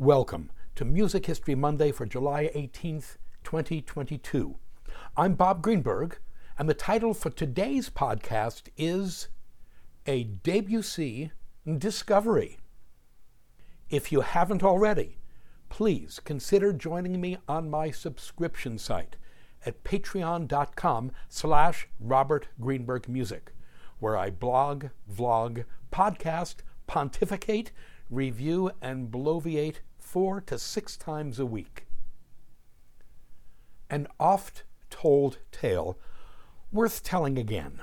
Welcome to Music History Monday for July 18th, 2022. I'm Bob Greenberg, and the title for today's podcast is A Debussy Discovery. If you haven't already, please consider joining me on my subscription site at patreon.com slash Robert Greenberg Music, where I blog, vlog, podcast, pontificate, review, and bloviate four to six times a week. An oft told tale worth telling again.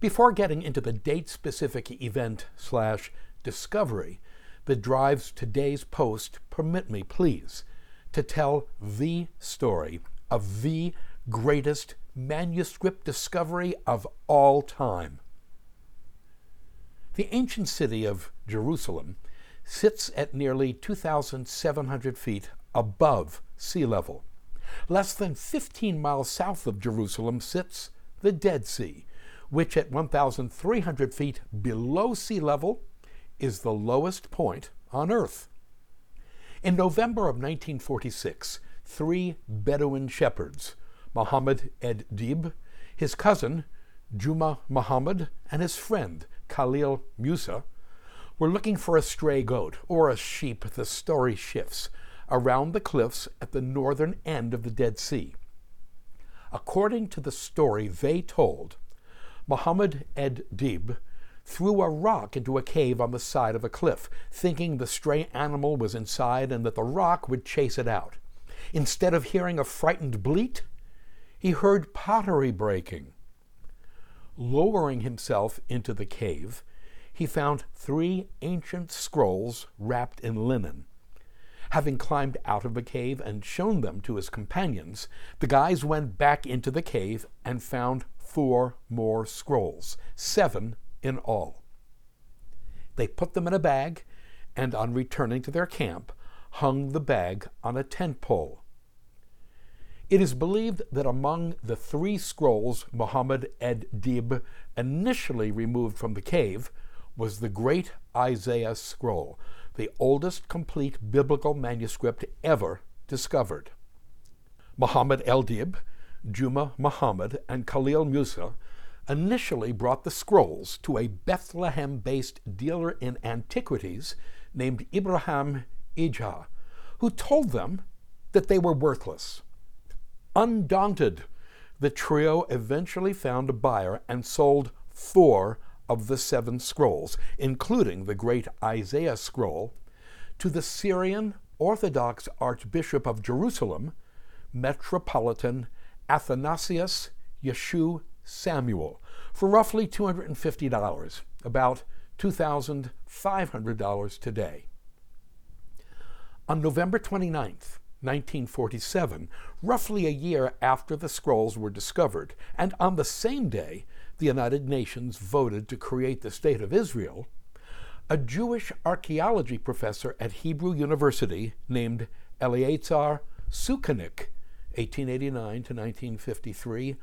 Before getting into the date specific event slash discovery that drives today's post, permit me, please, to tell the story of the greatest manuscript discovery of all time. The ancient city of Jerusalem sits at nearly 2,700 feet above sea level. Less than 15 miles south of Jerusalem sits the Dead Sea, which at 1,300 feet below sea level is the lowest point on Earth. In November of 1946, three Bedouin shepherds, Muhammad ed Dib, his cousin Juma Muhammad, and his friend Khalil Musa, we're looking for a stray goat or a sheep, the story shifts, around the cliffs at the northern end of the Dead Sea. According to the story they told, Muhammad ed Dib threw a rock into a cave on the side of a cliff, thinking the stray animal was inside and that the rock would chase it out. Instead of hearing a frightened bleat, he heard pottery breaking. Lowering himself into the cave, he found three ancient scrolls wrapped in linen. Having climbed out of the cave and shown them to his companions, the guys went back into the cave and found four more scrolls, seven in all. They put them in a bag and, on returning to their camp, hung the bag on a tent pole. It is believed that among the three scrolls Muhammad ed Dib initially removed from the cave was the great Isaiah scroll, the oldest complete biblical manuscript ever discovered. Muhammad el Dib, Juma Muhammad, and Khalil Musa initially brought the scrolls to a Bethlehem based dealer in antiquities named Ibrahim Ijah, who told them that they were worthless. Undaunted, the trio eventually found a buyer and sold four of the seven scrolls, including the great Isaiah scroll, to the Syrian Orthodox Archbishop of Jerusalem, Metropolitan Athanasius Yeshu Samuel, for roughly $250, about $2,500 today. On November 29, 1947, roughly a year after the scrolls were discovered, and on the same day the United Nations voted to create the State of Israel, a Jewish archaeology professor at Hebrew University named Eleazar Sukenik, 1889 to 1953,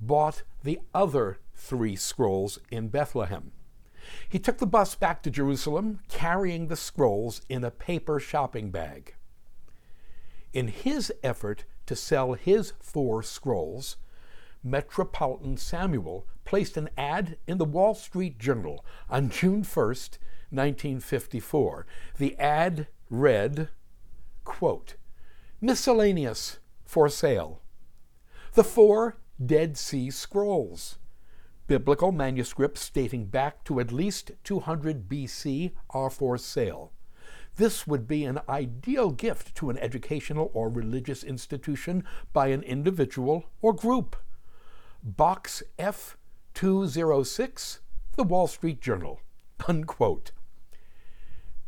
bought the other three scrolls in Bethlehem. He took the bus back to Jerusalem, carrying the scrolls in a paper shopping bag. In his effort to sell his four scrolls, Metropolitan Samuel placed an ad in the Wall Street Journal on June 1st, 1954. The ad read, quote, Miscellaneous for sale. The four Dead Sea Scrolls. Biblical manuscripts dating back to at least 200 BC are for sale. This would be an ideal gift to an educational or religious institution by an individual or group. Box F 206, The Wall Street Journal. Unquote.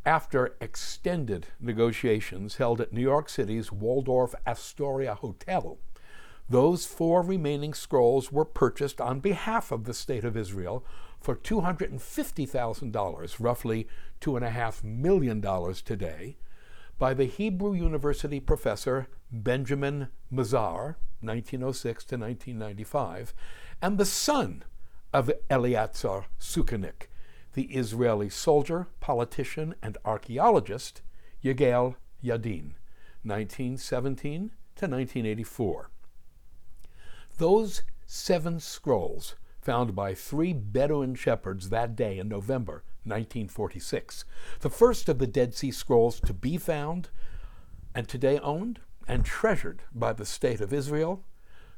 After extended negotiations held at New York City's Waldorf Astoria Hotel, those four remaining scrolls were purchased on behalf of the State of Israel for $250,000, roughly $2.5 million today, by the Hebrew University professor Benjamin Mazar, 1906 to 1995, and the son of Eleazar Sukenik, the Israeli soldier, politician, and archaeologist Yigael Yadin, 1917 to 1984. Those seven scrolls, found by three Bedouin shepherds that day in November 1946, the first of the Dead Sea Scrolls to be found and today owned and treasured by the State of Israel,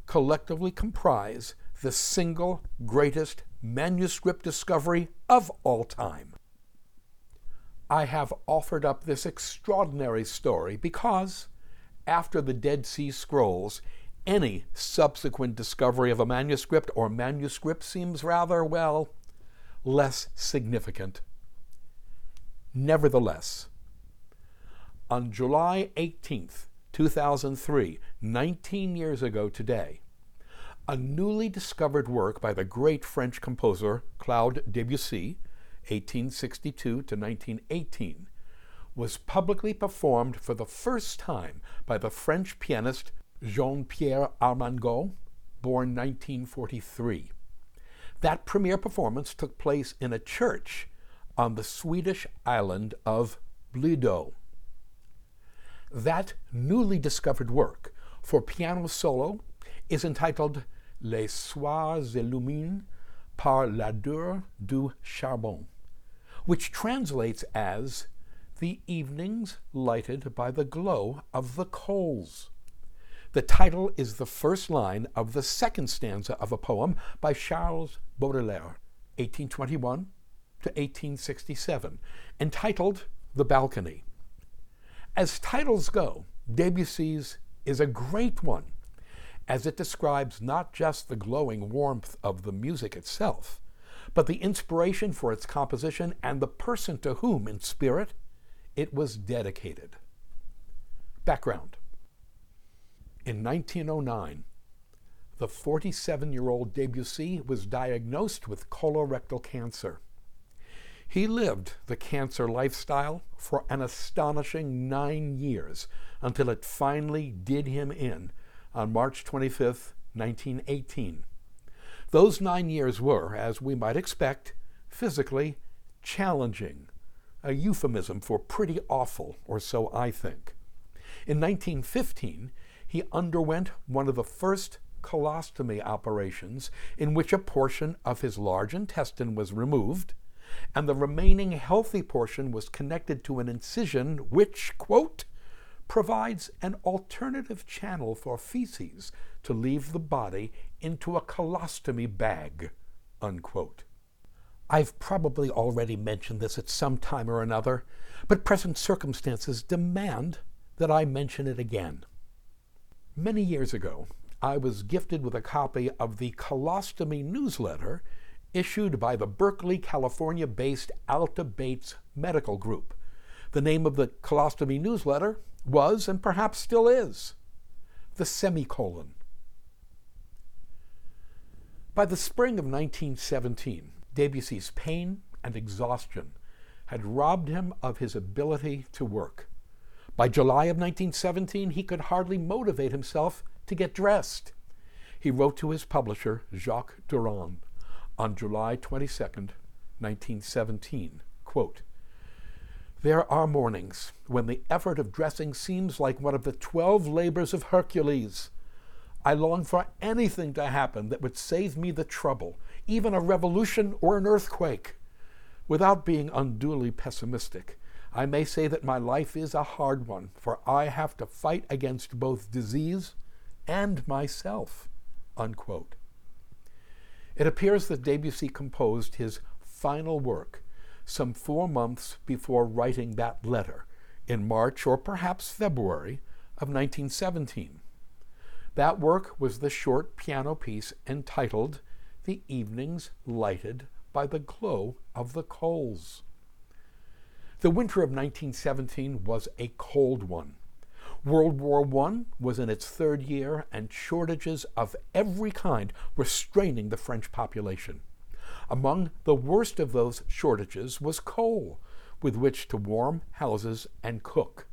collectively comprise the single greatest manuscript discovery of all time. I have offered up this extraordinary story because, after the Dead Sea Scrolls, any subsequent discovery of a manuscript or manuscript seems rather, well, less significant. Nevertheless, on July 18th, 2003, 19 years ago today, a newly discovered work by the great French composer Claude Debussy, 1862 to 1918, was publicly performed for the first time by the French pianist Jean Pierre Armengaud, born 1943. That premiere performance took place in a church on the Swedish island of Blido. That newly discovered work for piano solo is entitled Les Soirs illuminés par l'ardeur du charbon, which translates as The Evenings Lighted by the Glow of the Coals. The title is the first line of the second stanza of a poem by Charles Baudelaire, 1821 to 1867, entitled The Balcony. As titles go, Debussy's is a great one, as it describes not just the glowing warmth of the music itself, but the inspiration for its composition and the person to whom, in spirit, it was dedicated. Background In 1909, the 47 year old Debussy was diagnosed with colorectal cancer. He lived the cancer lifestyle for an astonishing nine years until it finally did him in on March 25, 1918. Those nine years were, as we might expect, physically challenging, a euphemism for pretty awful, or so I think. In 1915, he underwent one of the first colostomy operations in which a portion of his large intestine was removed and the remaining healthy portion was connected to an incision which, quote, provides an alternative channel for feces to leave the body into a colostomy bag, unquote. I've probably already mentioned this at some time or another, but present circumstances demand that I mention it again. Many years ago, I was gifted with a copy of the Colostomy newsletter issued by the Berkeley, California based Alta Bates Medical Group. The name of the colostomy newsletter was, and perhaps still is, The Semicolon. By the spring of 1917, Debussy's pain and exhaustion had robbed him of his ability to work. By July of 1917, he could hardly motivate himself to get dressed. He wrote to his publisher, Jacques Durand, on July 22, 1917, quote, There are mornings when the effort of dressing seems like one of the twelve labors of Hercules. I long for anything to happen that would save me the trouble, even a revolution or an earthquake. Without being unduly pessimistic, I may say that my life is a hard one, for I have to fight against both disease and myself. Unquote. It appears that Debussy composed his final work some four months before writing that letter in March or perhaps February of 1917. That work was the short piano piece entitled The Evenings Lighted by the Glow of the Coals. The winter of 1917 was a cold one. World War I was in its third year, and shortages of every kind were straining the French population. Among the worst of those shortages was coal, with which to warm houses and cook.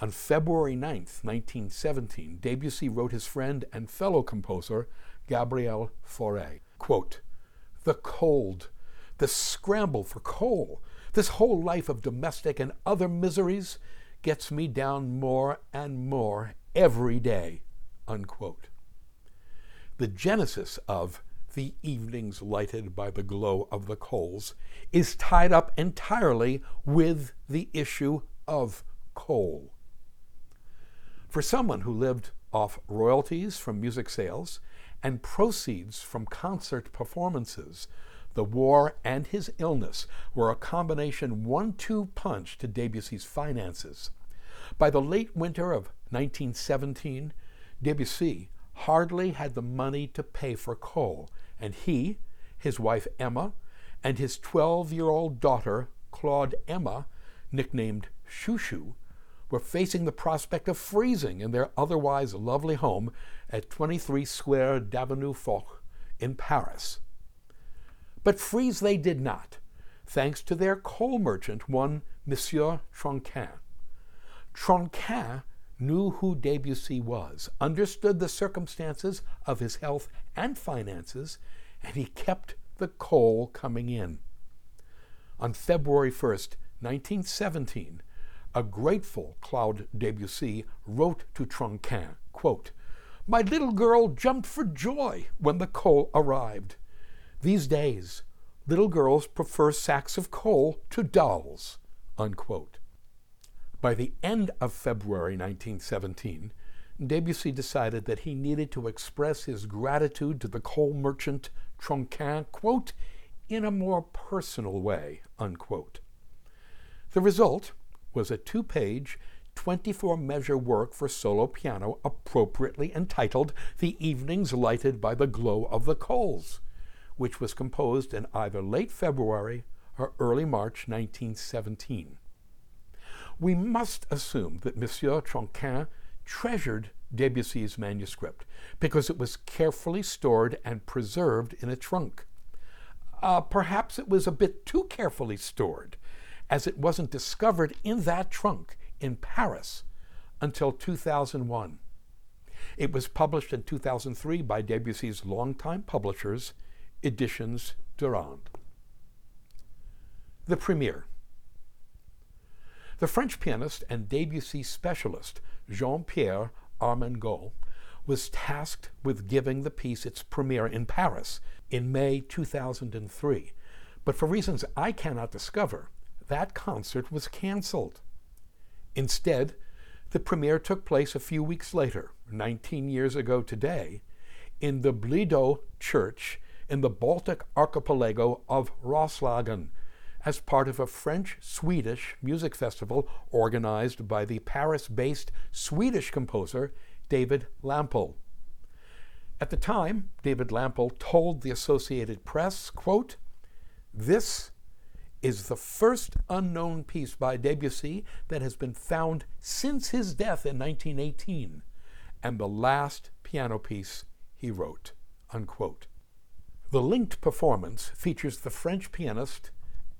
On February 9, 1917, Debussy wrote his friend and fellow composer, Gabriel Fauré, quote, The cold, the scramble for coal, This whole life of domestic and other miseries gets me down more and more every day. Unquote. The genesis of the evenings lighted by the glow of the coals is tied up entirely with the issue of coal. For someone who lived off royalties from music sales and proceeds from concert performances, the war and his illness were a combination one two punch to Debussy's finances. By the late winter of 1917, Debussy hardly had the money to pay for coal, and he, his wife Emma, and his 12 year old daughter, Claude Emma, nicknamed Chouchou, were facing the prospect of freezing in their otherwise lovely home at 23 Square d'Avenue Foch in Paris. But freeze they did not, thanks to their coal merchant, one Monsieur Tronquin. Tronquin knew who Debussy was, understood the circumstances of his health and finances, and he kept the coal coming in. On February 1st, 1917, a grateful Claude Debussy wrote to Tronquin, quote, My little girl jumped for joy when the coal arrived. These days, little girls prefer sacks of coal to dolls. Unquote. By the end of February 1917, Debussy decided that he needed to express his gratitude to the coal merchant Tronquin, quote, in a more personal way, unquote. The result was a two page, 24 measure work for solo piano appropriately entitled The Evenings Lighted by the Glow of the Coals which was composed in either late February or early March 1917. We must assume that Monsieur Tronquin treasured Debussy's manuscript because it was carefully stored and preserved in a trunk. Uh, perhaps it was a bit too carefully stored, as it wasn't discovered in that trunk in Paris until 2001. It was published in 2003 by Debussy's longtime publishers, Editions Durand. The Premiere. The French pianist and Debussy specialist Jean Pierre Armengaud was tasked with giving the piece its premiere in Paris in May 2003. But for reasons I cannot discover, that concert was canceled. Instead, the premiere took place a few weeks later, 19 years ago today, in the Blido Church in the Baltic archipelago of Roslagen as part of a French Swedish music festival organized by the Paris based Swedish composer David Lampel. At the time, David Lampel told the Associated Press, quote, This is the first unknown piece by Debussy that has been found since his death in 1918, and the last piano piece he wrote. Unquote. The linked performance features the French pianist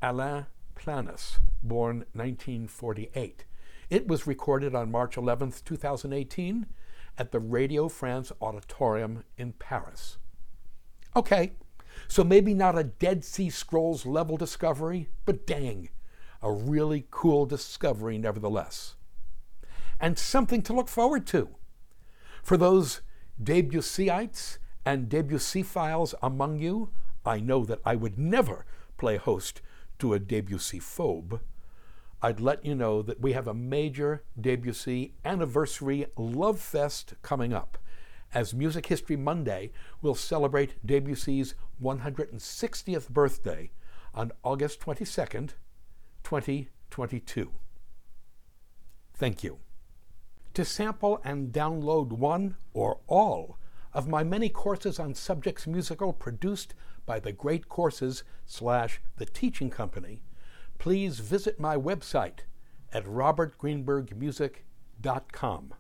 Alain Planès, born 1948. It was recorded on March 11, 2018, at the Radio France Auditorium in Paris. Okay, so maybe not a Dead Sea Scrolls level discovery, but dang, a really cool discovery nevertheless. And something to look forward to. For those Debussyites and Debussyphiles among you, I know that I would never play host to a Debussy phobe. I'd let you know that we have a major Debussy anniversary love fest coming up, as Music History Monday will celebrate Debussy's 160th birthday on August 22nd, 2022. Thank you. To sample and download one or all of my many courses on subjects musical produced by the Great Courses slash The Teaching Company, please visit my website at robertgreenbergmusic.com.